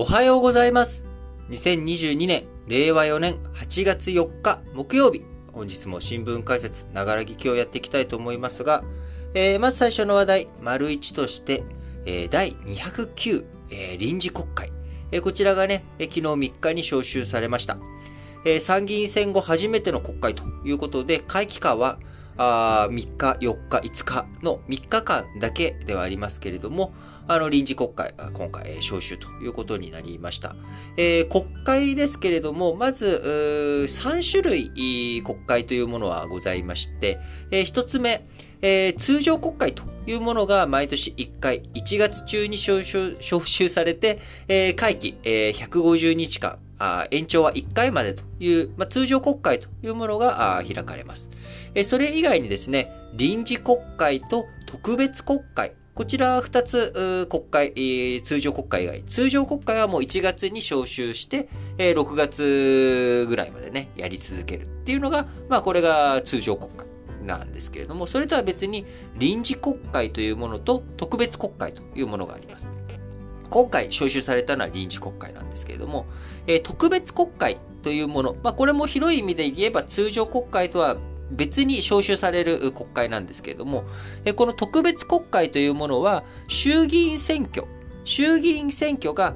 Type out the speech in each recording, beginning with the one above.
おはようございます。2022年、令和4年8月4日木曜日。本日も新聞解説、ながら聞きをやっていきたいと思いますが、えー、まず最初の話題、丸1として、えー、第209、えー、臨時国会。えー、こちらがね、え昨日3日に召集されました。えー、参議院選後初めての国会ということで、会期間はあ3日、4日、5日の3日間だけではありますけれども、あの、臨時国会が、今回、招集ということになりました。えー、国会ですけれども、まず、3種類国会というものはございまして、えー、1つ目、えー、通常国会というものが毎年1回、1月中に招集されて、えー、会期、えー、150日間、延長は1回までという、まあ、通常国会というものが開かれます。それ以外にですね、臨時国会と特別国会。こちら2つ国会、通常国会以外。通常国会はもう1月に召集して、6月ぐらいまでね、やり続けるっていうのが、まあこれが通常国会なんですけれども、それとは別に臨時国会というものと特別国会というものがあります。今回招集されたのは臨時国会なんですけれども、え特別国会というもの、まあ、これも広い意味で言えば通常国会とは別に招集される国会なんですけれども、この特別国会というものは、衆議院選挙、衆議院選挙が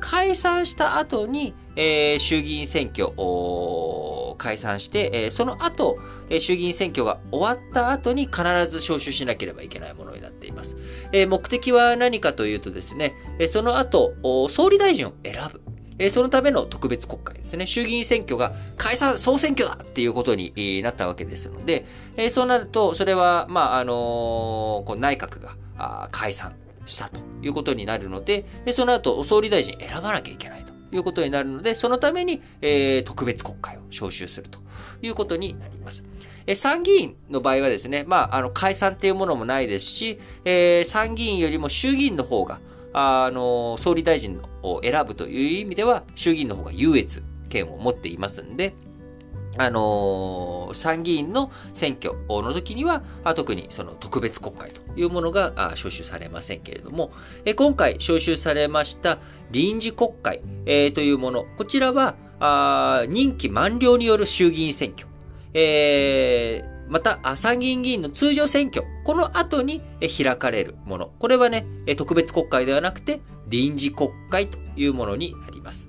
解散した後に、え、衆議院選挙を解散して、え、その後、え、衆議院選挙が終わった後に必ず招集しなければいけないものになっています。え、目的は何かというとですね、え、その後、総理大臣を選ぶ。えそのための特別国会ですね。衆議院選挙が解散、総選挙だっていうことになったわけですので、えそうなると、それは、まあ、あのこう内閣があ解散したということになるので、その後、総理大臣選ばなきゃいけないということになるので、そのために、えー、特別国会を招集するということになります。え参議院の場合はですね、まあ、あの、解散っていうものもないですし、えー、参議院よりも衆議院の方が、あの、総理大臣を選ぶという意味では、衆議院の方が優越権を持っていますんで、あの、参議院の選挙の時には、特にその特別国会というものが招集されませんけれども、今回招集されました臨時国会、というもの、こちらは任期満了による衆議院選挙、えー、また、参議院議員の通常選挙、この後に開かれるもの。これはね、特別国会ではなくて、臨時国会というものになります。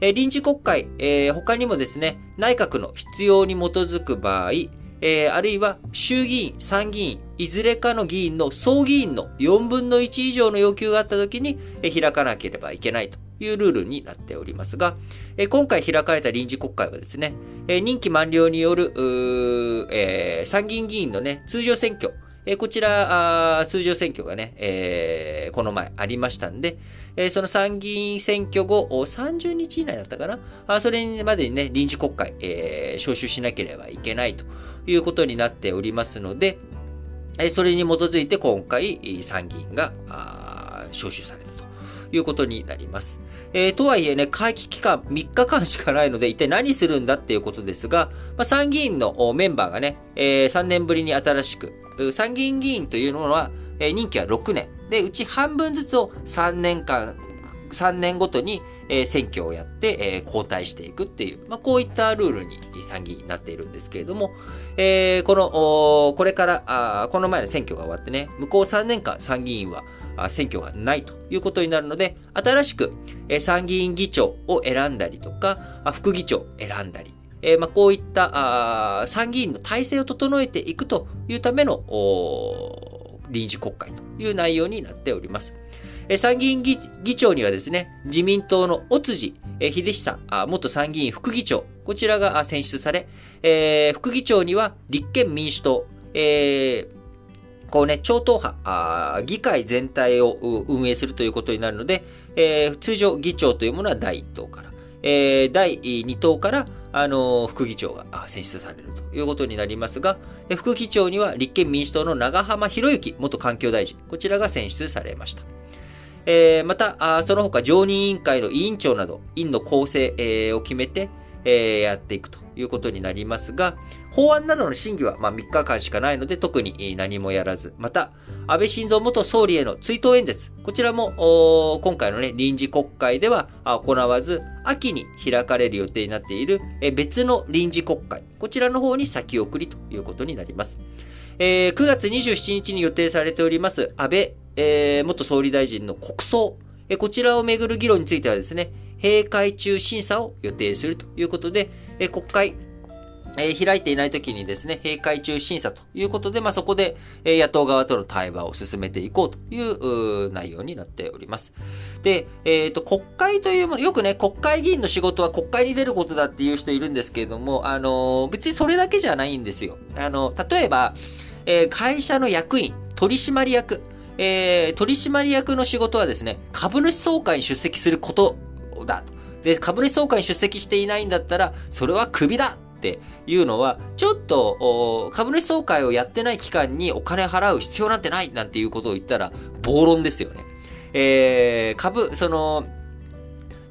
臨時国会、他にもですね、内閣の必要に基づく場合え、あるいは衆議院、参議院、いずれかの議員の総議員の4分の1以上の要求があったときに開かなければいけないというルールになっておりますが、今回開かれた臨時国会はですね、任期満了による、えー、参議院議員のね、通常選挙、こちら、通常選挙がね、えー、この前ありましたんで、その参議院選挙後、30日以内だったかな？それまでにね、臨時国会、えー、招集しなければいけないということになっておりますので、それに基づいて今回、参議院が招集されたということになります。えー、とはいえね、会期期間3日間しかないので、一体何するんだっていうことですが、まあ、参議院のメンバーがね、えー、3年ぶりに新しく、参議院議員というのは、えー、任期は6年。で、うち半分ずつを3年間、3年ごとに、えー、選挙をやって、えー、交代していくっていう、まあ、こういったルールに参議院になっているんですけれども、えー、この、これからあ、この前の選挙が終わってね、向こう3年間参議院は、選挙がないということになるので、新しく参議院議長を選んだりとか、副議長を選んだり、えー、まあ、こういった参議院の体制を整えていくというための臨時国会という内容になっております。え参議院議長にはですね、自民党の尾辻え秀久元参議院副議長、こちらが選出され、えー、副議長には立憲民主党、えー、こうね、超党派、議会全体を運営するということになるので、えー、通常議長というものは第1党から、えー、第2党から、あのー、副議長が選出されるということになりますが、副議長には立憲民主党の長浜博之元環境大臣、こちらが選出されました。えー、また、その他常任委員会の委員長など、院の構成、を決めて、え、やっていくということになりますが、法案などの審議はま3日間しかないので特に何もやらず、また、安倍晋三元総理への追悼演説、こちらも今回のね、臨時国会では行わず、秋に開かれる予定になっている別の臨時国会、こちらの方に先送りということになります。えー、9月27日に予定されております安倍、えー、元総理大臣の国葬、こちらをめぐる議論についてはですね、閉会中審査を予定するということで、え、国会、え、開いていない時にですね、閉会中審査ということで、まあ、そこで、え、野党側との対話を進めていこうというう内容になっております。で、えっ、ー、と、国会というもの、よくね、国会議員の仕事は国会に出ることだっていう人いるんですけれども、あの別にそれだけじゃないんですよ。あの、例えば、えー、会社の役員、取締役、えー、取締役の仕事はですね、株主総会に出席することだと。で、株主総会に出席していないんだったら、それはクビだっていうのは、ちょっと、株主総会をやってない期間にお金払う必要なんてないなんていうことを言ったら、暴論ですよね。えー、株、その、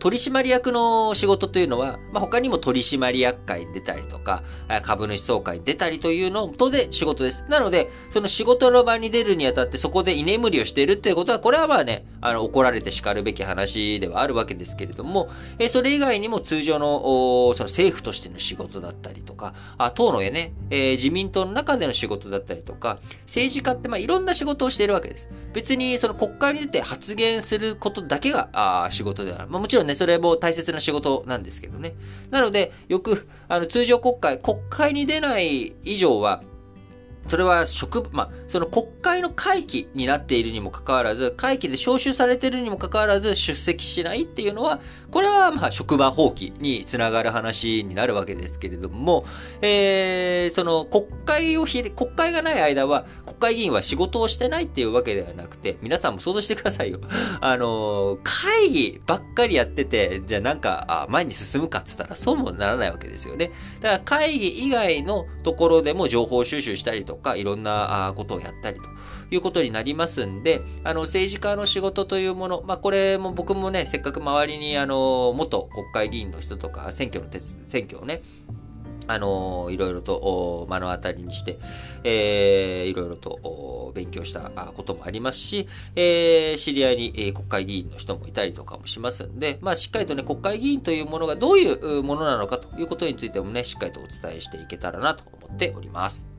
取締役の仕事というのは、まあ、他にも取締役会に出たりとか、株主総会に出たりというのも当然仕事です。なので、その仕事の場に出るにあたってそこで居眠りをしているっていうことは、これはまあね、あの、怒られて叱るべき話ではあるわけですけれども、えそれ以外にも通常の、その政府としての仕事だったりとか、あ党のね、えー、自民党の中での仕事だったりとか、政治家ってまあいろんな仕事をしているわけです。別にその国会に出て発言することだけがあ仕事ではない。まあもちろんね、それも大切な仕事なんですけどね。なので、よく、あの、通常国会、国会に出ない以上は、それは職、まあ、その国会の会期になっているにもかかわらず、会期で招集されているにもかかわらず出席しないっていうのは、これはまあ職場放棄につながる話になるわけですけれども、えー、その国会をひ国会がない間は国会議員は仕事をしてないっていうわけではなくて、皆さんも想像してくださいよ。あの、会議ばっかりやってて、じゃあなんか、あ前に進むかっつったらそうもならないわけですよね。だから会議以外のところでも情報収集したりとか、いろんなことをやったりということになりますんで、あの、政治家の仕事というもの、まあ、これも僕もね、せっかく周りに、あの、元国会議員の人とか、選挙の手、選挙をね、あのいろいろと目の当たりにして、えー、いろいろと勉強したこともありますし、えー、知り合いに、えー、国会議員の人もいたりとかもしますんで、まあ、しっかりとね、国会議員というものがどういうものなのかということについてもね、しっかりとお伝えしていけたらなと思っております。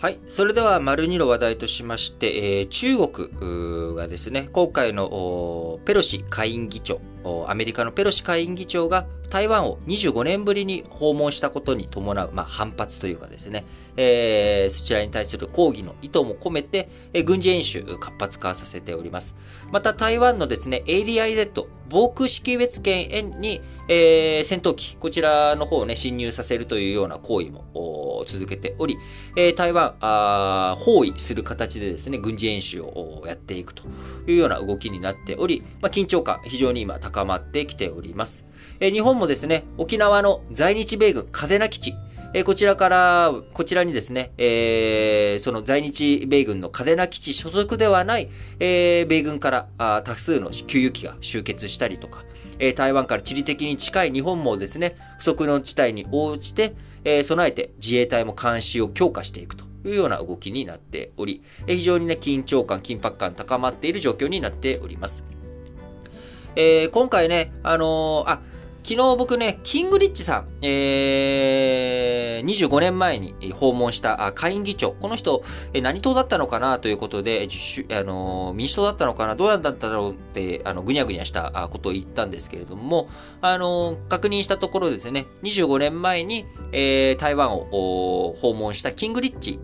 はい。それでは、丸二の話題としまして、えー、中国がですね、今回のペロシ下院議長、アメリカのペロシ下院議長が台湾を25年ぶりに訪問したことに伴う、まあ、反発というかですね、えー、そちらに対する抗議の意図も込めて、えー、軍事演習活発化させております。また台湾のですね、ADIZ、防空識別圏に、えー、戦闘機、こちらの方をね、侵入させるというような行為も続けており、えー、台湾あ、包囲する形でですね、軍事演習をやっていくというような動きになっており、まあ、緊張感非常に今高高まってきております。え、日本もですね、沖縄の在日米軍嘉手納基地、え、こちらから、こちらにですね、えー、その在日米軍の嘉手納基地所属ではない、えー、米軍からあ多数の給油機が集結したりとか、えー、台湾から地理的に近い日本もですね、不測の事態に応じて、えー、備えて自衛隊も監視を強化していくというような動きになっており、えー、非常にね、緊張感、緊迫感高まっている状況になっております。えー、今回ね、あのー、あ、昨日僕ね、キングリッチさん、えー、25年前に訪問した下院議長、この人、え何党だったのかなということで、あの民主党だったのかな、どうなんだったろうって、あのぐにゃぐにゃしたことを言ったんですけれども、あの確認したところですね、25年前に、えー、台湾を訪問したキングリッチ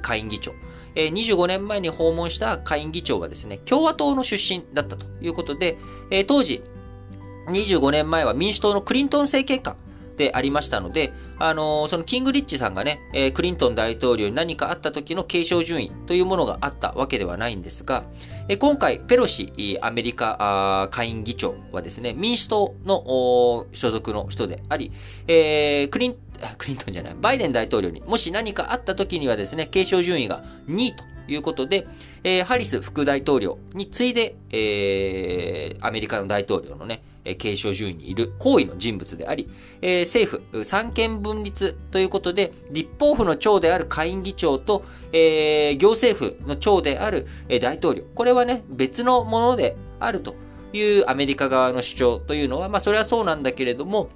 下院議長、25年前に訪問した下院議長はですね、共和党の出身だったということで、当時、25年前は民主党のクリントン政権下でありましたので、あのー、そのキングリッチさんがね、クリントン大統領に何かあった時の継承順位というものがあったわけではないんですが、今回、ペロシアメリカ下院議長はですね、民主党の所属の人であり、えー、クリン、クリントンじゃない、バイデン大統領にもし何かあった時にはですね、継承順位が2位ということで、えー、ハリス副大統領に次いで、えー、アメリカの大統領のね、継承順位にいる行為の人物であり、えー、政府三権分立ということで、立法府の長である下院議長と、えー、行政府の長である大統領。これはね、別のものであるというアメリカ側の主張というのは、まあそれはそうなんだけれども、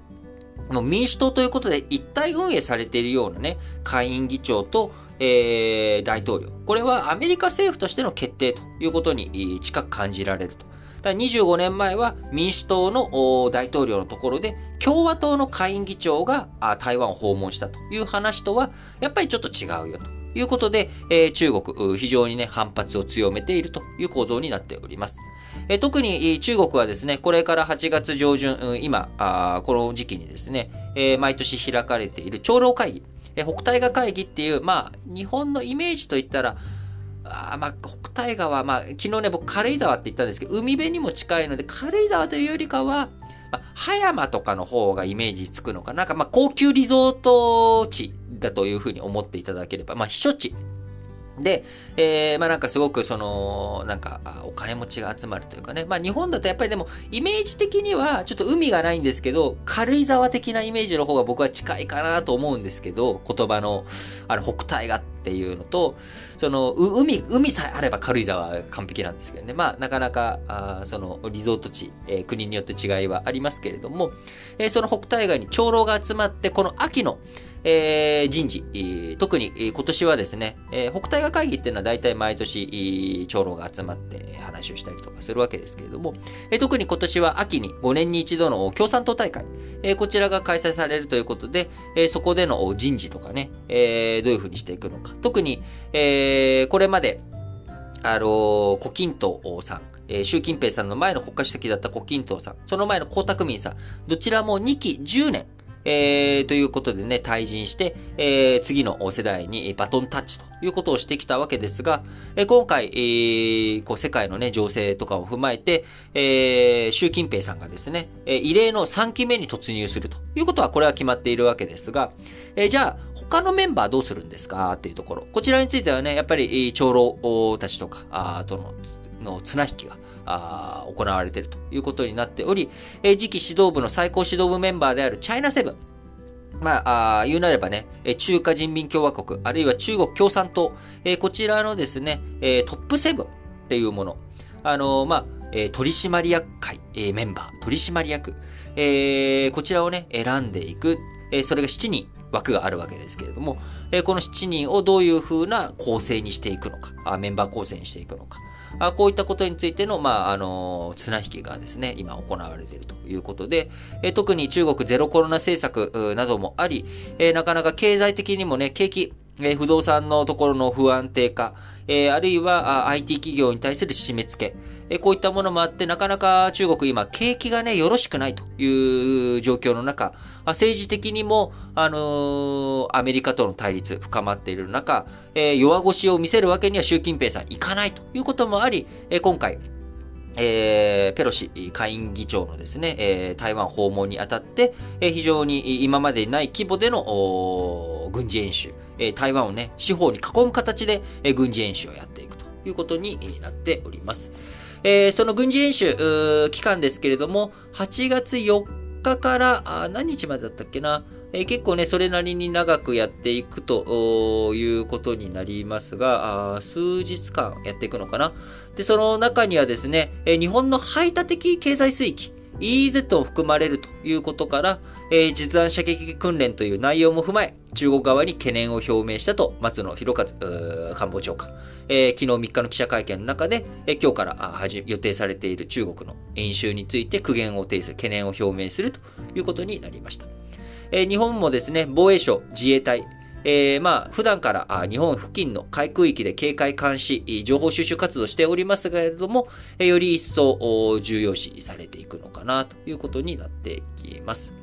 の民主党ということで一体運営されているようなね、下院議長と、えー、大統領。これはアメリカ政府としての決定ということに近く感じられると。だ25年前は民主党の大統領のところで共和党の下院議長が台湾を訪問したという話とはやっぱりちょっと違うよということで、えー、中国非常にね反発を強めているという構造になっております。え特に中国はですね、これから8月上旬、今、あこの時期にですね、え毎年開かれている長老会議、え北大河会議っていう、まあ、日本のイメージといったら、あまあ、北大川、まあ、昨日ね、僕、軽井沢って言ったんですけど、海辺にも近いので、軽井沢というよりかは、まあ、葉山とかの方がイメージつくのかな。なんか、まあ、高級リゾート地だというふうに思っていただければ、まあ、避暑地で、えー、まあなんかすごくその、なんかお金持ちが集まるというかね。まあ日本だとやっぱりでもイメージ的にはちょっと海がないんですけど、軽井沢的なイメージの方が僕は近いかなと思うんですけど、言葉の、あの、北大河っていうのと、その、海、海さえあれば軽井沢は完璧なんですけどね。まあなかなか、あその、リゾート地、えー、国によって違いはありますけれども、えー、その北大河に長老が集まって、この秋の、えー、人事、特に今年はですね、えー、北大河会議っていうのは大体毎年長老が集まって話をしたりとかするわけですけれども、えー、特に今年は秋に5年に一度の共産党大会、えー、こちらが開催されるということで、えー、そこでの人事とかね、えー、どういうふうにしていくのか。特に、えー、これまで、あの、胡錦涛さん、え、習近平さんの前の国家主席だった胡錦涛さん、その前の江沢民さん、どちらも2期10年、えー、ということでね、退陣して、えー、次の世代にバトンタッチということをしてきたわけですが、えー、今回、えー、こう世界のね、情勢とかを踏まえて、えー、習近平さんがですね、えー、異例の3期目に突入するということは、これは決まっているわけですが、えー、じゃあ、他のメンバーどうするんですか？っていうところ。こちらについてはね、やっぱり、長老たちとか、あとの、の綱引きが、あ行われているということになっており、えー、次期指導部の最高指導部メンバーであるチャイナセブン。まあ、あ言うなればね、中華人民共和国、あるいは中国共産党、えー、こちらのですね、えー、トップセブンっていうもの。あの、まあ、えー、取締役会、えー、メンバー、取締役、えー、こちらをね、選んでいく。えー、それが7人枠があるわけですけれども、えー、この7人をどういう風な構成にしていくのか、あメンバー構成にしていくのか。あこういったことについての、まあ、あの、綱引きがですね、今行われているということで、え特に中国ゼロコロナ政策などもあり、えなかなか経済的にもね、景気、え不動産のところの不安定化、えあるいは IT 企業に対する締め付け、えこういったものもあって、なかなか中国今、景気がね、よろしくないという状況の中、政治的にも、あのー、アメリカとの対立深まっている中、えー、弱腰を見せるわけには習近平さんいかないということもあり、えー、今回、えー、ペロシ下院議長のですね、えー、台湾訪問にあたって、えー、非常に今までにない規模での軍事演習、えー、台湾をね、四方に囲む形で、えー、軍事演習をやっていくということになっております。えー、その軍事演習、期間ですけれども、8月4日からあ何日までだったっけな、えー、結構ね、それなりに長くやっていくということになりますが、あ数日間やっていくのかな？で、その中にはですね、えー、日本の排他的経済水域、EEZ を含まれるということから、えー、実弾射撃訓練という内容も踏まえ、中国側に懸念を表明したと、松野博一官房長官、えー、昨日3日の記者会見の中で、えー、今日から予定されている中国の演習について苦言を呈する、懸念を表明するということになりました。えー、日本もですね、防衛省、自衛隊、えー、まあ、普段から日本付近の海空域で警戒監視、情報収集活動しておりますけれども、より一層重要視されていくのかなということになっていきます。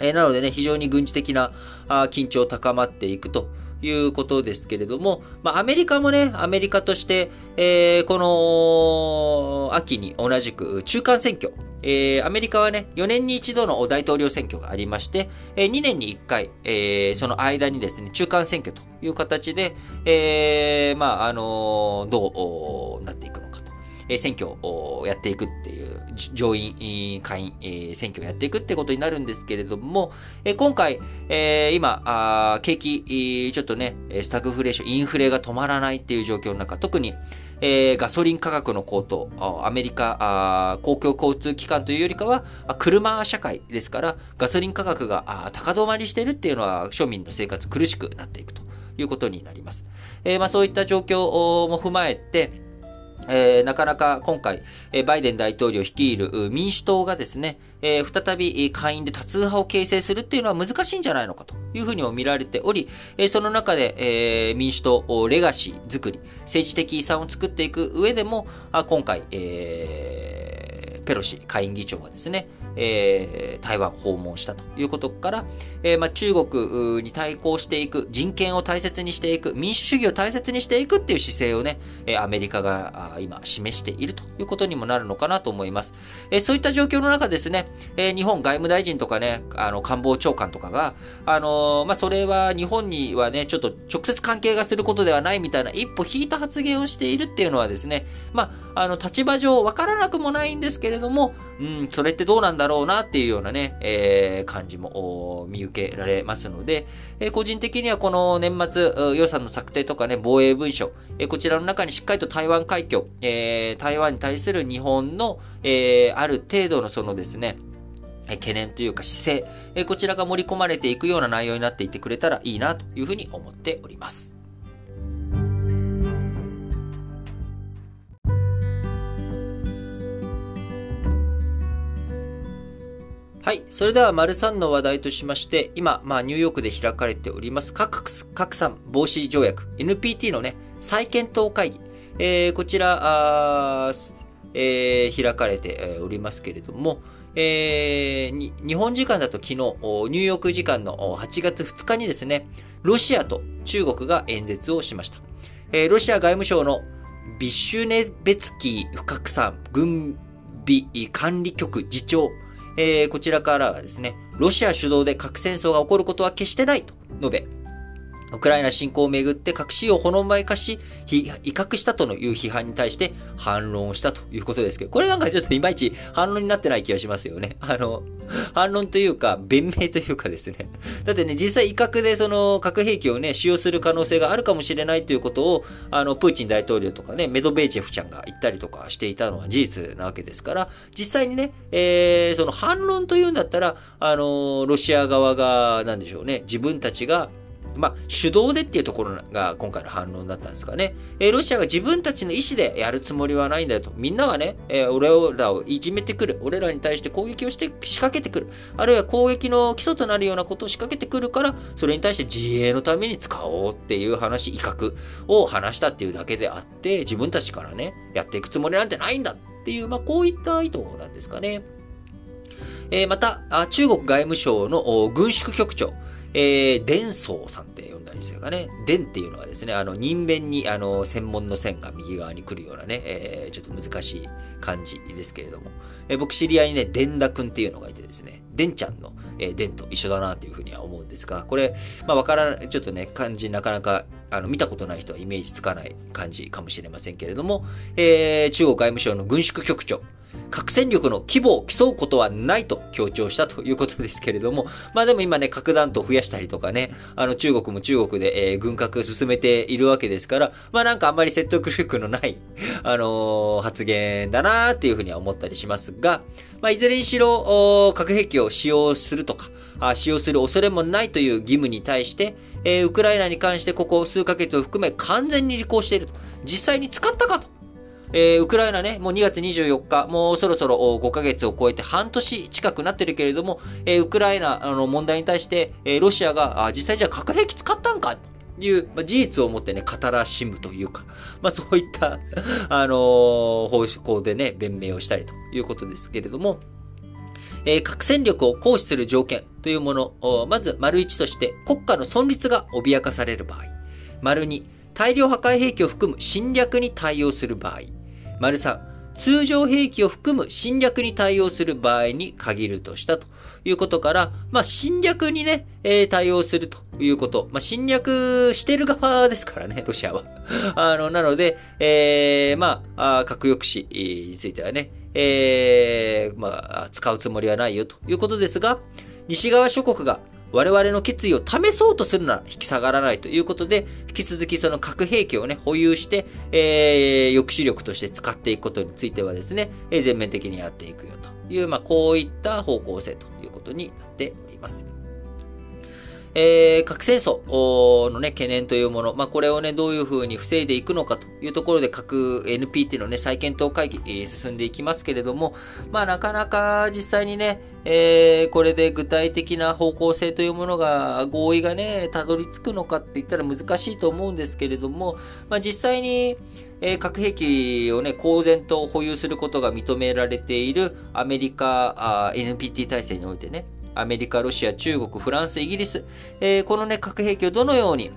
えー、なのでね、非常に軍事的な緊張高まっていくということですけれども、まあ、アメリカもね、アメリカとして、えー、この秋に同じく中間選挙、えー、アメリカはね、4年に一度の大統領選挙がありまして、えー、2年に1回、えー、その間にですね、中間選挙という形で、えー、まあ、あのどうなっていくのか。え選挙をやっていくっていう、上院、下院、え選挙をやっていくってことになるんですけれども、え今回、え今あ、景気、ちょっとね、スタグフレーション、インフレが止まらないっていう状況の中、特に、えー、ガソリン価格の高騰、アメリカ公共交通機関というよりかは、車社会ですから、ガソリン価格が高止まりしてるっていうのは、庶民の生活苦しくなっていくということになります。えー、まあ、そういった状況も踏まえて、えー、なかなか今回、えー、バイデン大統領率いる民主党がですね、えー、再び下院で多数派を形成するっていうのは難しいんじゃないのかというふうにも見られており、えその中で、え民主党をレガシー作り、政治的遺産を作っていく上でも、あ今回、えペロシ下院議長がですね、えー、台湾訪問したということから、えー、まあ、中国に対抗していく、人権を大切にしていく、民主主義を大切にしていくっていう姿勢をね、えアメリカが今示しているということにもなるのかなと思います。えそういった状況の中ですね、え日本外務大臣とかね、あの官房長官とかが、あのまあ、それは日本にはね、ちょっと直接関係がすることではないみたいな一歩引いた発言をしているっていうのはですね、まあ、あの立場上わからなくもないんですけれども、うん、それってどうなんだろうなっていうようなね、えー、感じも見受けられますので、えー、個人的にはこの年末予算の策定とかね、防衛文書、えー、こちらの中にしっかりと台湾海峡、えー、台湾に対する日本の、えー、ある程度のそのですね、懸念というか姿勢、こちらが盛り込まれていくような内容になっていてくれたらいいなというふうに思っております。はい。それでは、丸3の話題としまして、今、まあ、ニューヨークで開かれております、核拡散防止条約、NPT のね、再検討会議、えー、こちら、えー、開かれておりますけれども、えー、日本時間だと昨日、ニューヨーク時間の8月2日にですね、ロシアと中国が演説をしました。えー、ロシア外務省のビシュネベツキー不拡散軍備管理局次長、えー、こちらからはですね、ロシア主導で核戦争が起こることは決してないと述べ、ウクライナ侵攻をめぐって核使用をほのまい化し、威嚇したとのいう批判に対して反論をしたということですけど、これなんかちょっといまいち反論になってない気がしますよね。あの、反論というか、弁明というかですね。だってね、実際威嚇でその核兵器をね、使用する可能性があるかもしれないということを、あの、プーチン大統領とかね、メドベーチェフちゃんが言ったりとかしていたのは事実なわけですから、実際にね、えー、その反論というんだったら、あの、ロシア側が、なんでしょうね、自分たちが、まあ、手動でっていうところが今回の反論だったんですかね。えー、ロシアが自分たちの意思でやるつもりはないんだよと。みんながね、えー、俺らをいじめてくる。俺らに対して攻撃をして仕掛けてくる。あるいは攻撃の基礎となるようなことを仕掛けてくるから、それに対して自衛のために使おうっていう話、威嚇を話したっていうだけであって、自分たちからね、やっていくつもりなんてないんだっていう、まあ、こういった意図なんですかね。えー、また、中国外務省の軍縮局長、えー、伝宗さんって呼んだりですかね。伝っていうのはですね、あの、人弁に、あの、専門の線が右側に来るようなね、えー、ちょっと難しい感じですけれども、えー、僕知り合いにね、伝田くんっていうのがいてですね、伝ちゃんの、えー、伝と一緒だなというふうには思うんですが、これ、まあわからない、ちょっとね、漢字なかなか、あの、見たことない人はイメージつかない感じかもしれませんけれども、えー、中国外務省の軍縮局長、核戦力の規模を競うことはないと強調したということですけれども、まあでも今ね、核弾頭増やしたりとかね、あの中国も中国で、えー、軍拡進めているわけですから、まあなんかあんまり説得力のない、あのー、発言だなーっていうふうには思ったりしますが、まあいずれにしろ、核兵器を使用するとか、あ使用する恐れもないという義務に対して、えー、ウクライナに関してここ数ヶ月を含め完全に履行していると。実際に使ったかとえー、ウクライナね、もう2月24日、もうそろそろ5ヶ月を超えて半年近くなってるけれども、えー、ウクライナの問題に対して、えー、ロシアが、あ実際じゃあ核兵器使ったんか？いう、まあ、事実をもってね、語らしむというか、まあそういったあのー、方向でね、弁明をしたりということですけれども、えー、核戦力を行使する条件というもの、まず、丸1として、国家の存立が脅かされる場合。丸2、大量破壊兵器を含む侵略に対応する場合。丸3、通常兵器を含む侵略に対応する場合に限るとしたということから、まあ、侵略にね、えー、対応するということ。まあ、侵略してる側ですからね、ロシアは。あの、なので、えー、まあ、核抑止についてはね、えー、まあ、使うつもりはないよということですが、西側諸国が我々の決意を試そうとするなら引き下がらないということで、引き続きその核兵器をね、保有して、えー、抑止力として使っていくことについてはですね、えー、全面的にやっていくよという、まあ、こういった方向性ということになっております。えー、核戦争のね、懸念というもの、まあ、これをね、どういうふうに防いでいくのかというところで、核 NPT のね、再検討会議、えー、進んでいきますけれども、まあ、なかなか実際にね、えー、これで具体的な方向性というものが、合意がね、たどり着くのかって言ったら難しいと思うんですけれども、まあ、実際に、えー、核兵器をね、公然と保有することが認められているアメリカ NPT 体制においてね、アメリカ、ロシア、中国、フランス、イギリス、えー、このね、核兵器をどのように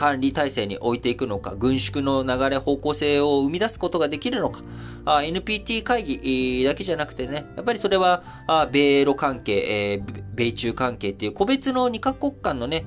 管理体制に置いていくのか、軍縮の流れ、方向性を生み出すことができるのか、NPT 会議だけじゃなくてね、やっぱりそれは、米ロ関係、米中関係っていう個別の2カ国間のね、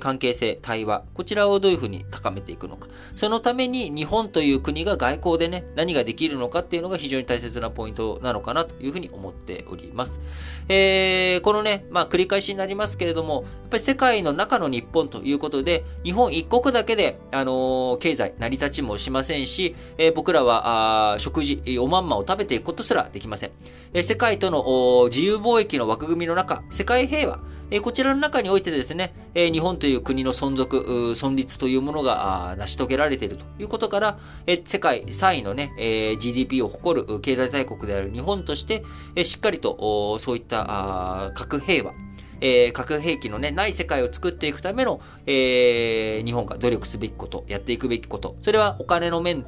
関係性、対話、こちらをどういうふうに高めていくのか。そのために日本という国が外交でね、何ができるのかっていうのが非常に大切なポイントなのかなというふうに思っております。え、このね、まあ繰り返しになりますけれども、やっぱり世界の中の日本ということで、日本一国だけで、あのー、経済成り立ちもしませんし、えー、僕らは、あ食事、おまんまを食べていくことすらできません。えー、世界との自由貿易の枠組みの中、世界平和、えこちらの中においてですね、え日本という国の存続、存立というものが成し遂げられているということから、え世界3位のね、え GDP を誇る経済大国である日本として、えしっかりとそういった核平和、えー、核兵器のね、ない世界を作っていくための、えー、日本が努力すべきこと、やっていくべきこと、それはお金の面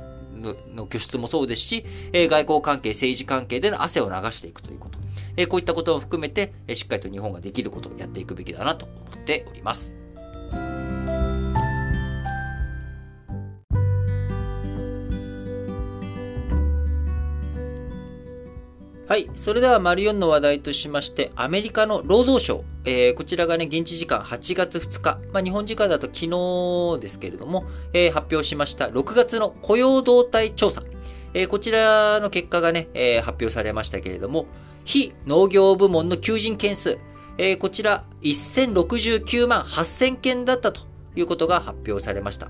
の拠出もそうですし、えー、外交関係、政治関係での汗を流していくということ。えー、こういったことも含めて、えー、しっかりと日本ができることをやっていくべきだなと思っております。はい。それでは、丸4の話題としまして、アメリカの労働省。えー、こちらがね、現地時間8月2日。まあ、日本時間だと昨日ですけれども、えー、発表しました6月の雇用動態調査。えー、こちらの結果がね、え、発表されましたけれども、非農業部門の求人件数。え、こちら1069万8000件だったということが発表されました。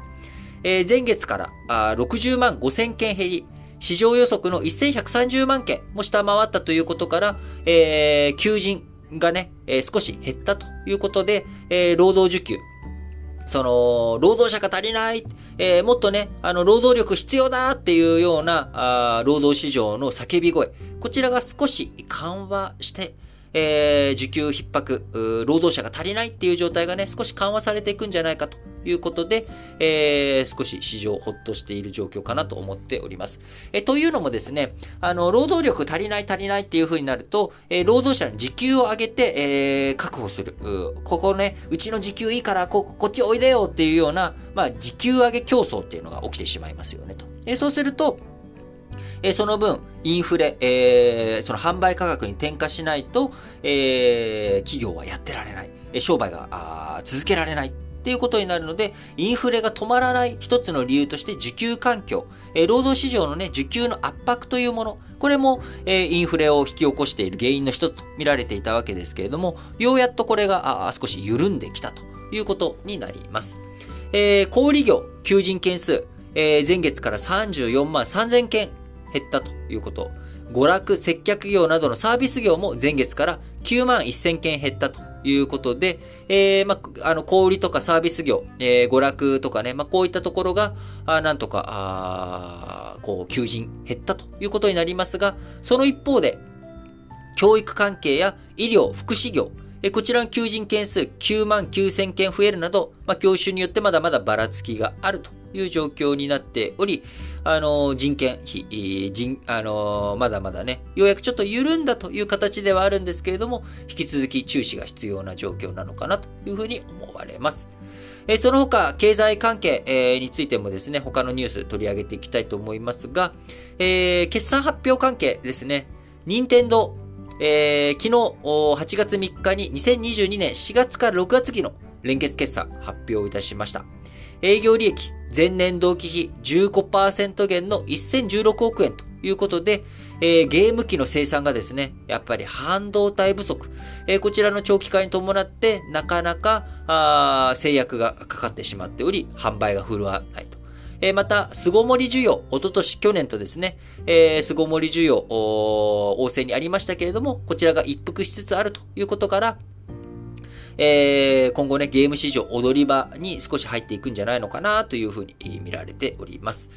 え、前月からあ60万5000件減り、市場予測の1130万件も下回ったということから、えー、求人がね、えー、少し減ったということで、えー、労働需給、その、労働者が足りない、えー、もっとね、あの、労働力必要だっていうような、あ労働市場の叫び声、こちらが少し緩和して、えー、需給逼迫、労働者が足りないっていう状態がね、少し緩和されていくんじゃないかということで、えー、少し市場をほっとしている状況かなと思っております。えというのもですね、あの、労働力足りない足りないっていう風になると、えー、労働者の時給を上げて、えー、確保する。ここね、うちの時給いいからこ、こっちおいでよっていうような、まあ、時給上げ競争っていうのが起きてしまいますよねと。え、そうすると、えその分、インフレ、え、その販売価格に転嫁しないと、え、企業はやってられない。商売が続けられないっていうことになるので、インフレが止まらない一つの理由として需給環境、え、労働市場のね、需給の圧迫というもの、これも、え、インフレを引き起こしている原因の一つと見られていたわけですけれども、ようやっとこれがあ少し緩んできたということになります。えー、小売業、求人件数、えー、前月から34万3000件減ったということ。娯楽、接客業などのサービス業も前月から9万1000件減ったということで、えー、まあ、あの、小売とかサービス業、えー、娯楽とかね、まあ、こういったところが、あなんとか、こう、求人減ったということになりますが、その一方で、教育関係や医療、福祉業、えこちらの求人件数9万9000件増えるなど、まあ、教習によってまだまだばらつきがあるという状況になっており、あの、人件費、人、あの、まだまだね、ようやくちょっと緩んだという形ではあるんですけれども、引き続き注視が必要な状況なのかなというふうに思われます。えその他、経済関係、えについてもですね、他のニュース取り上げていきたいと思いますが、えー、決算発表関係ですね。任天堂えー、昨日、8月3日に2022年4月から6月期の連結決算発表いたしました。営業利益、前年同期比15%減の1016億円ということで、えー、ゲーム機の生産がですね、やっぱり半導体不足、えー、こちらの長期化に伴って、なかなか、制約がかかってしまっており、販売が振るわないと。えー、また、巣ごもり需要、おととし、去年とですね、えー、巣ごもり需要、旺盛にありましたけれども、こちらが一服しつつあるということから、えー、今後ね、ゲーム市場踊り場に少し入っていくんじゃないのかなというふうに見られております。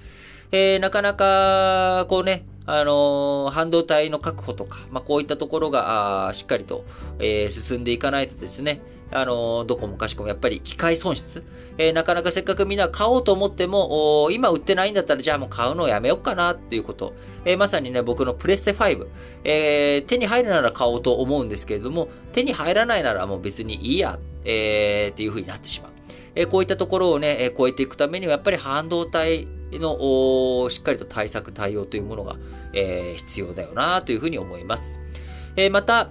えー、なかなか、こうね、あのー、半導体の確保とか、まあ、こういったところが、しっかりと、えー、進んでいかないとですね、あの、どこもかしこもやっぱり機械損失？えー、なかなかせっかくみんな買おうと思っても、今売ってないんだったらじゃあもう買うのをやめようかなっていうこと。えー、まさにね、僕のプレステ5、えー、手に入るなら買おうと思うんですけれども、手に入らないならもう別にいいや、えー、っていう風になってしまう。えー、こういったところをね、えー、超えていくためにはやっぱり半導体のしっかりと対策対応というものが、えー、必要だよなというふうに思います。えー、また、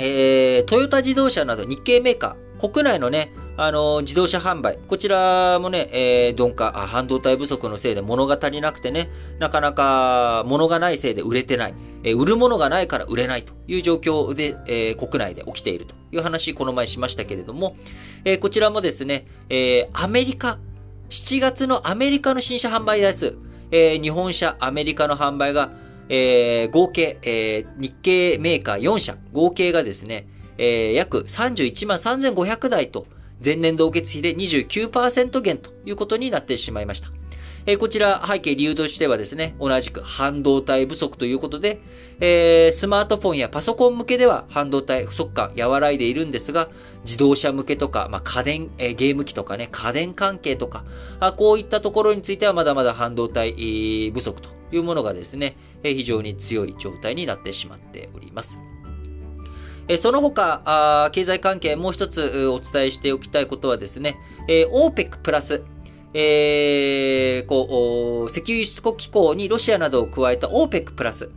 えー、トヨタ自動車など日系メーカー、国内のね、あの、自動車販売。こちらもね、えー、鈍化、半導体不足のせいで物が足りなくてね、なかなか物がないせいで売れてない。えー、売るものがないから売れないという状況で、えー、国内で起きているという話、この前しましたけれども、えー、こちらもですね、えー、アメリカ、7月のアメリカの新車販売台数、えー、日本車、アメリカの販売がえー、合計、えー、日系メーカー4社、合計がですね、えー、約31万3500台と、前年同月比で29%減ということになってしまいました。え、こちら背景理由としてはですね、同じく半導体不足ということで、えー、スマートフォンやパソコン向けでは半導体不足感和らいでいるんですが、自動車向けとか、まあ、家電、えー、ゲーム機とかね、家電関係とかあ、こういったところについてはまだまだ半導体不足というものがですね、え非常に強い状態になってしまっております。その他、経済関係もう一つお伝えしておきたいことはですね、OPEC プラス、えー、こう、石油輸出国機構にロシアなどを加えた OPEC プラス、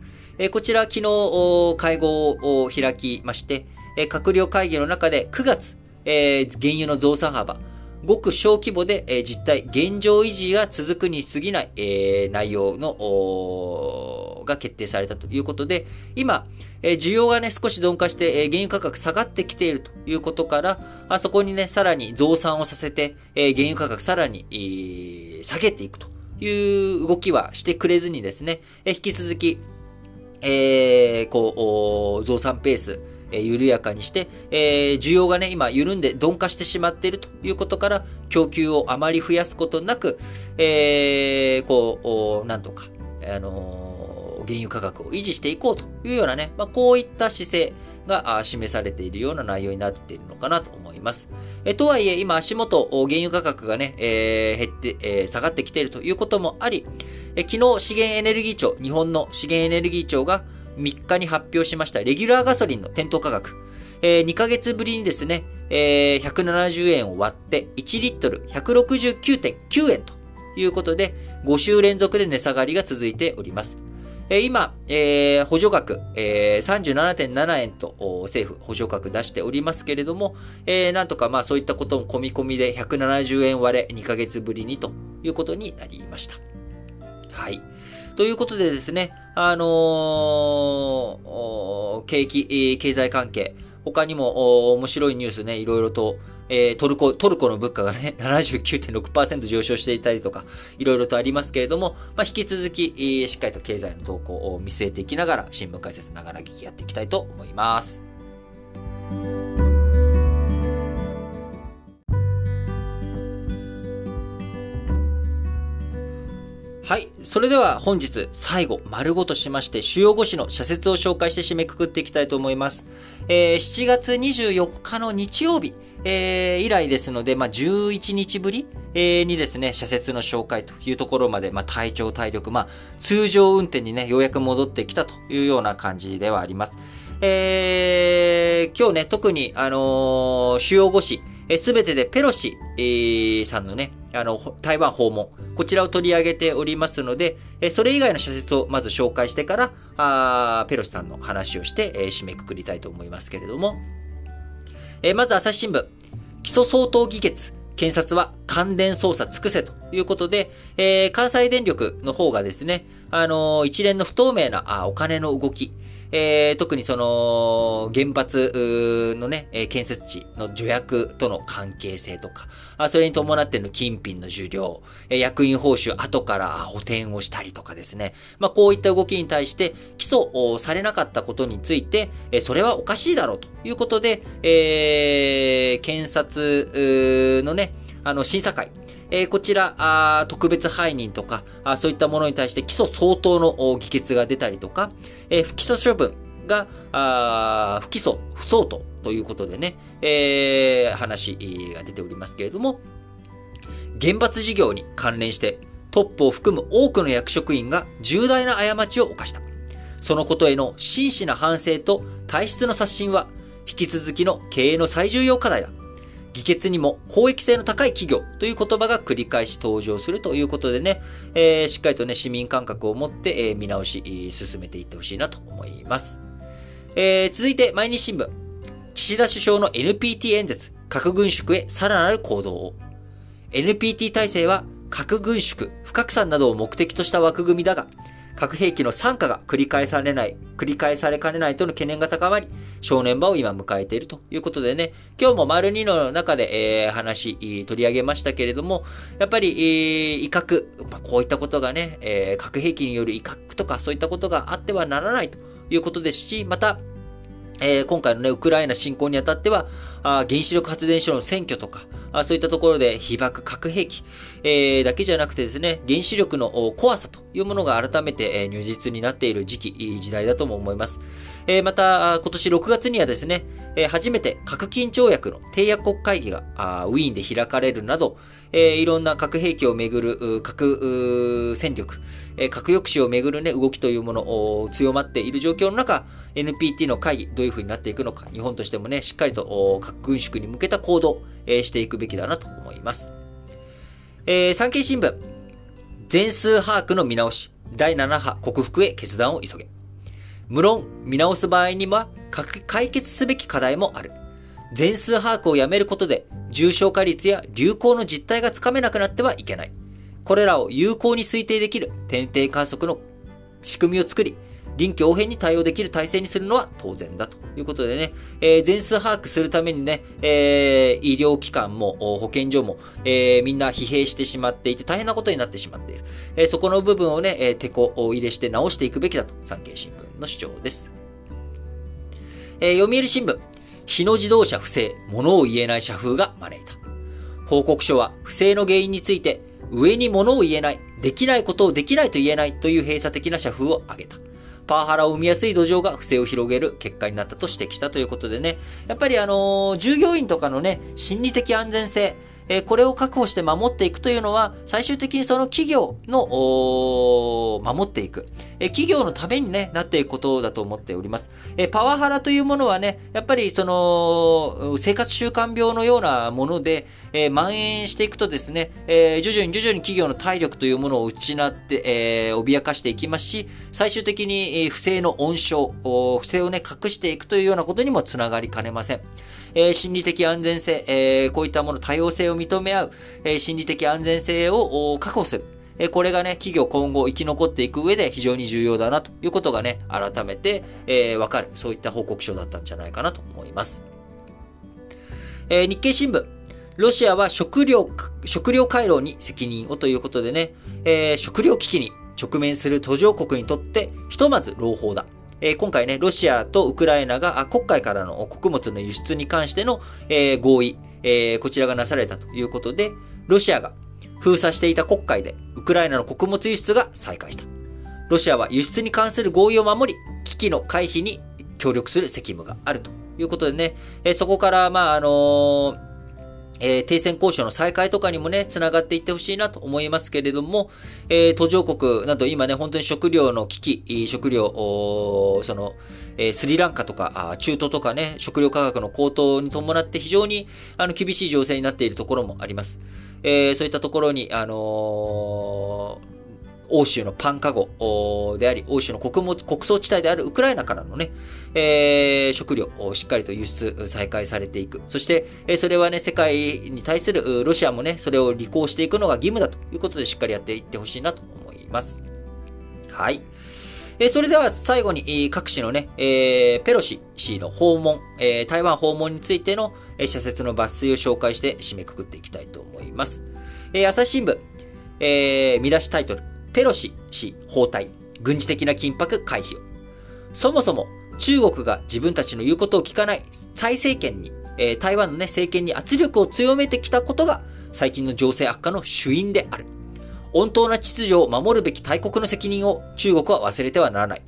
こちら昨日会合を開きまして、閣僚会議の中で9月、えー、原油の増産幅、ごく小規模で、えー、実態、現状維持が続くに過ぎない、えー、内容の、が決定されたということで、今、えー、需要がね、少し鈍化して、えー、原油価格下がってきているということから、あそこにね、さらに増産をさせて、えー、原油価格さらに、えー、下げていくという動きはしてくれずにですね、えー、引き続き、えー、こう、増産ペース、え緩やかにして、え需要がね、今緩んで鈍化してしまっているということから、供給をあまり増やすことなく、えー、こう、なんとか、あの、原油価格を維持していこうというようなね、まあ、こういった姿勢が示されているような内容になっているのかなと思います。えとはいえ、今足元、原油価格がね、えー、減って、えー、下がってきているということもあり、え昨日資源エネルギー庁、日本の資源エネルギー庁が、3日に発表しましたレギュラーガソリンの店頭価格。えー、2ヶ月ぶりにですね、えー、170円を割って1リットル169.9円ということで、5週連続で値下がりが続いております。えー、今、えー、補助額、えー、37.7円と政府補助額出しておりますけれども、えー、なんとかまあそういったことも込み込みで170円割れ2ヶ月ぶりにということになりました。はい。ということでですね、あのー、景気、経済関係、他にも面白いニュースね、いろいろと、えー、トルコ、トルコの物価がね、79.6%上昇していたりとか、いろいろとありますけれども、まあ、引き続き、えー、しっかりと経済の動向を見据えていきながら、新聞解説ながら聞きやっていきたいと思います。はい。それでは本日最後、丸ごとしまして、主要語詞の社説を紹介して締めくくっていきたいと思います。えー、7月24日の日曜日、えー、以来ですので、まあ、11日ぶり、えー、にですね、社説の紹介というところまで、まあ、体調、体力、まあ、通常運転にね、ようやく戻ってきたというような感じではあります。えー、今日ね、特に、あの、主要語詞、すべてでペロシ、えー、さんのね、あの、台湾訪問、こちらを取り上げておりますので、えそれ以外の社説をまず紹介してから、あペロシさんの話をして、え締めくくりたいと思いますけれども、えまず朝日新聞、起訴相当議決、検察は関連捜査尽くせということで、えー、関西電力の方がですね、あのー、一連の不透明なあお金の動き、えー、特にその、原発のね、建設地の助役との関係性とか、あそれに伴っての金品の受領、役員報酬後から補填をしたりとかですね。まあ、こういった動きに対して起訴されなかったことについて、それはおかしいだろうということで、えー、検察のね、あの、審査会、え、こちらあ、特別背任とかあ、そういったものに対して起訴相当の議決が出たりとか、え、不起訴処分が、あ不起訴、不相当ということでね、えー、話が出ておりますけれども、原発事業に関連してトップを含む多くの役職員が重大な過ちを犯した。そのことへの真摯な反省と体質の刷新は、引き続きの経営の最重要課題だ。議決にも公益性の高い企業という言葉が繰り返し登場するということでね、えー、しっかりとね、市民感覚を持って、えー、見直し、進めていってほしいなと思います。えー、続いて、毎日新聞。岸田首相の NPT 演説、核軍縮へさらなる行動を。NPT 体制は核軍縮、不拡散などを目的とした枠組みだが、核兵器の惨禍が繰り返されない、繰り返されかねないとの懸念が高まり、正念場を今迎えているということでね、今日も丸2の中で、えー、話、取り上げましたけれども、やっぱり、えー、威嚇、まあ、こういったことがね、えー、核兵器による威嚇とかそういったことがあってはならないということですし、また、えー、今回のね、ウクライナ侵攻にあたっては、あ原子力発電所の占拠とか、あそういったところで被爆核兵器、えー、だけじゃなくてですね、原子力の怖さというものが改めて、え、如実になっている時期、時代だとも思います。え、また、今年6月にはですね、えー、初めて核禁条約の締約国会議があウィーンで開かれるなど、えー、いろんな核兵器をめぐる核戦力、えー、核抑止をめぐるね、動きというものを強まっている状況の中、NPT の会議、どういう風になっていくのか、日本としてもね、しっかりと核軍縮に向けた行動、えー、していくべきだなと思います。えー、産経新聞、全数把握の見直し、第7波克服へ決断を急げ。無論、見直す場合には、解決すべき課題もある。全数把握をやめることで、重症化率や流行の実態がつかめなくなってはいけない。これらを有効に推定できる天定観測の仕組みを作り、臨機応変に対応できる体制にするのは当然だということでね、えー、全数把握するためにね、えー、医療機関も保健所も、えー、みんな疲弊してしまっていて大変なことになってしまっている。えー、そこの部分をね、えー、手こ入れして直していくべきだと産経新聞の主張です。えー、読売新聞、日野自動車不正、物を言えない社風が招いた。報告書は不正の原因について、上に物を言えない、できないことをできないと言えないという閉鎖的な社風を挙げた。パワハラを生みやすい土壌が不正を広げる結果になったと指摘したということでね、やっぱりあのー、従業員とかのね、心理的安全性、えこれを確保して守っていくというのは、最終的にその企業の、守っていく、え企業のためにね、なっていくことだと思っております。えパワハラというものはね、やっぱりその、生活習慣病のようなもので、え蔓延していくとですね、え徐々に徐々に企業の体力というものを失って、え脅かしていきますし、最終的に、不正の温床、不正をね、隠していくというようなことにもつながりかねません。えー、心理的安全性、えー、こういったもの、多様性を認め合う、えー、心理的安全性を確保する。えこれがね、企業今後生き残っていく上で非常に重要だなということがね、改めて、え、わかる。そういった報告書だったんじゃないかなと思います。え、日経新聞。ロシアは食料、食料回廊に責任をということでね、え、食料危機に直面する途上国にとって、ひとまず朗報だ。え、今回ね、ロシアとウクライナが黒海からの穀物の輸出に関しての、え、合意、え、こちらがなされたということで、ロシアが封鎖していた黒海でウクライナの穀物輸出が再開した。ロシアは輸出に関する合意を守り、危機の回避に協力する責務があるということでね、え、そこから、まあ、あのーえー、停戦交渉の再開とかにもね、繋がっていってほしいなと思いますけれども、えー、途上国など今ね、本当に食料の危機、食料、その、えー、スリランカとか、中東とかね、食料価格の高騰に伴って非常に、あの、厳しい情勢になっているところもあります。えー、そういったところに、あのー欧州のパンカゴであり、欧州の穀物、穀倉地帯であるウクライナからのね、えー、食料をしっかりと輸出再開されていく。そして、えそれはね、世界に対するロシアもね、それを履行していくのが義務だということでしっかりやっていってほしいなと思います。はい。えそれでは最後に、各紙のね、えー、ペロシ氏の訪問、えー、台湾訪問についての、えー、社説の抜粋を紹介して締めくくっていきたいと思います。えー、朝日新聞、えー、見出しタイトル、ペロシ氏包帯、軍事的な緊迫回避を。そもそも中国が自分たちの言うことを聞かない蔡政権に、えー、台湾のね、政権に圧力を強めてきたことが最近の情勢悪化の主因である。温当な秩序を守るべき大国の責任を中国は忘れてはならない。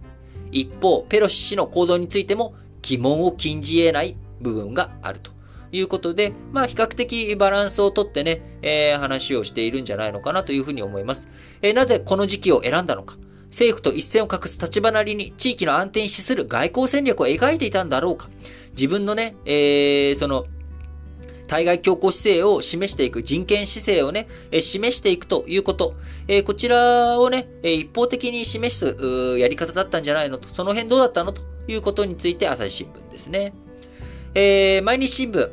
一方、ペロシ氏の行動についても疑問を禁じ得ない部分があると。いうことで、まあ比較的バランスをとってね、えー、話をしているんじゃないのかなというふうに思います。えー、なぜこの時期を選んだのか。政府と一線を画す立場なりに地域の安定に資する外交戦略を描いていたんだろうか。自分のね、えー、その、対外強硬姿勢を示していく、人権姿勢をね、え示していくということ。えー、こちらをね、え一方的に示すやり方だったんじゃないのと、その辺どうだったのということについて朝日新聞ですね。えー、毎日新聞、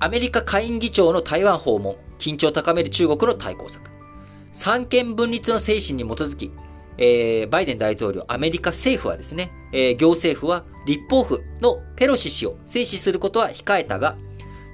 アメリカ下院議長の台湾訪問、緊張を高める中国の対抗策。三権分立の精神に基づき、えー、バイデン大統領、アメリカ政府はですね、えー、行政府は立法府のペロシ氏を制止することは控えたが、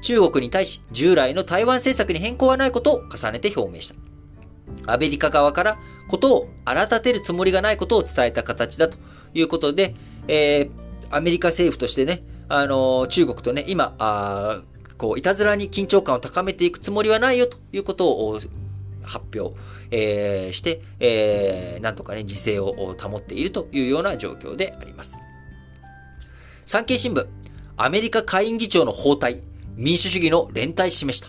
中国に対し従来の台湾政策に変更はないことを重ねて表明した。アメリカ側からことを荒立てるつもりがないことを伝えた形だということで、えー、アメリカ政府としてね、あのー、中国とね、今、あこう、いたずらに緊張感を高めていくつもりはないよということを発表、えー、して、えー、なんとかね、自制を保っているというような状況であります。産経新聞、アメリカ下院議長の包帯、民主主義の連帯示した。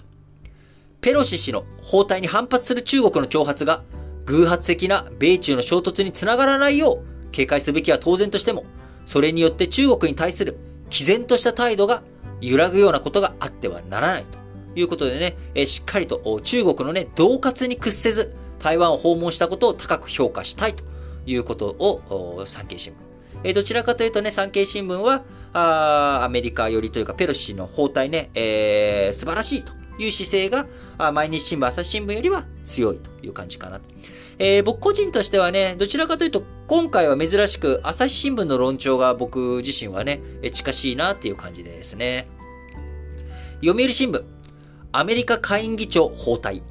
ペロシ氏の包帯に反発する中国の挑発が、偶発的な米中の衝突につながらないよう、警戒すべきは当然としても、それによって中国に対する毅然とした態度が揺らぐようなことがあってはならないということでね、えしっかりと中国のね、恫喝に屈せず、台湾を訪問したことを高く評価したいということを、産経新聞。えどちらかというとね、産経新聞は、あアメリカ寄りというか、ペロシ氏の包帯ね、えー、素晴らしいという姿勢が、あ毎日新聞、朝日新聞よりは強いという感じかなと。えー、僕個人としてはね、どちらかというと、今回は珍しく、朝日新聞の論調が僕自身はね、近しいなっていう感じですね。読売新聞、アメリカ下院議長包帯。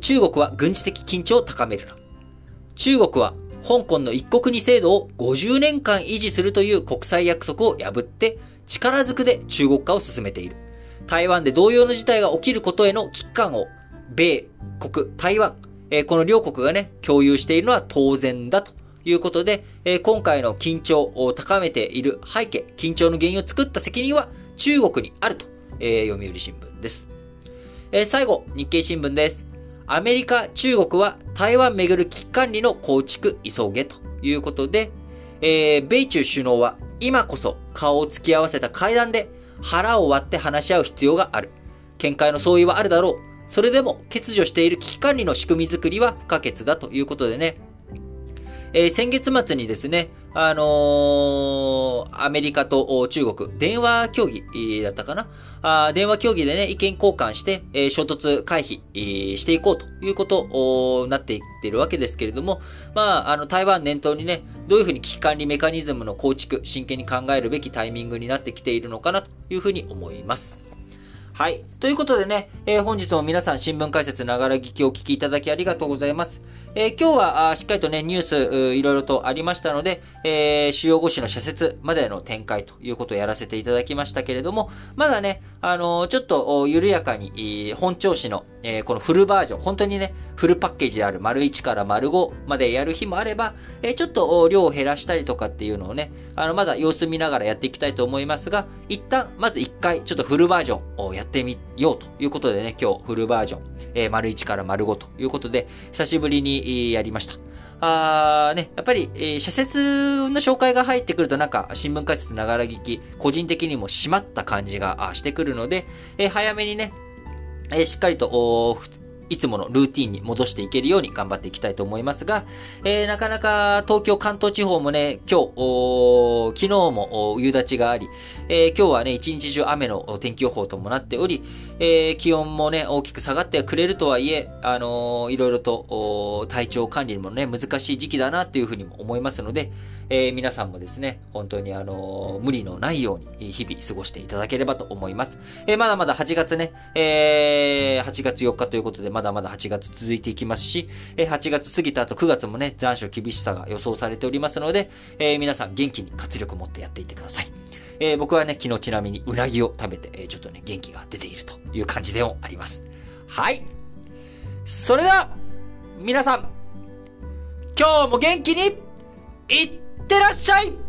中国は軍事的緊張を高めるな。中国は香港の一国二制度を50年間維持するという国際約束を破って力ずくで中国化を進めている。台湾で同様の事態が起きることへの危機感を米国、台湾、えー、この両国がね、共有しているのは当然だということで、えー、今回の緊張を高めている背景、緊張の原因を作った責任は中国にあると、えー、読売新聞です。え最後、日経新聞です。アメリカ、中国は台湾めぐる危機管理の構築急げということで、え米中首脳は今こそ顔を突き合わせた会談で腹を割って話し合う必要がある。見解の相違はあるだろう。それでも欠如している危機管理の仕組みづくりは不可欠だということでね、えー、先月末にですね、あのー、アメリカと中国、電話協議だったかな？あ電話協議でね、意見交換して、えー、衝突回避、えー、していこうということになっていってるわけですけれども、まあ、あの、台湾念頭にね、どういうふうに危機管理メカニズムの構築、真剣に考えるべきタイミングになってきているのかなというふうに思います。はい。ということでね、えー、本日も皆さん新聞解説ながら聞きをお聞きいただきありがとうございます。えー、今日はしっかりとね、ニュースいろいろとありましたので、えー、主要語詞の社説までの展開ということをやらせていただきましたけれども、まだね、あのー、ちょっと緩やかに、本調子の、えー、このフルバージョン、本当にね、フルパッケージである丸1から丸5までやる日もあれば、えー、ちょっと量を減らしたりとかっていうのをね、あの、まだ様子見ながらやっていきたいと思いますが、一旦、まず1回、ちょっとフルバージョンをやってみてようということでね、今日フルバージョン、えー、丸1から丸5ということで、久しぶりにやりました。あーね、やっぱり、えー、社説の紹介が入ってくるとなんか新聞解説ながら聞き、個人的にも締まった感じがしてくるので、えー、早めにね、えー、しっかりと、いつものルーティンに戻していけるように頑張っていきたいと思いますが、えー、なかなか東京、関東地方もね、今日、昨日も夕立があり、えー、今日はね、一日中雨の天気予報ともなっており、えー、気温もね、大きく下がってくれるとはいえ、あのー、いろいろと体調管理にもね、難しい時期だなっていうふうにも思いますので、えー、皆さんもですね、本当にあのー、無理のないように日々過ごしていただければと思います。えー、まだまだ8月ね、え、8月4日ということで、まだまだ8月続いていきますし、え、8月過ぎた後9月もね、残暑厳しさが予想されておりますので、え、皆さん元気に活力を持ってやっていってください。え、僕はね、昨日ちなみにうなぎを食べて、え、ちょっとね、元気が出ているという感じでもあります。はい。それでは、皆さん、今日も元気に、いってらっしゃい。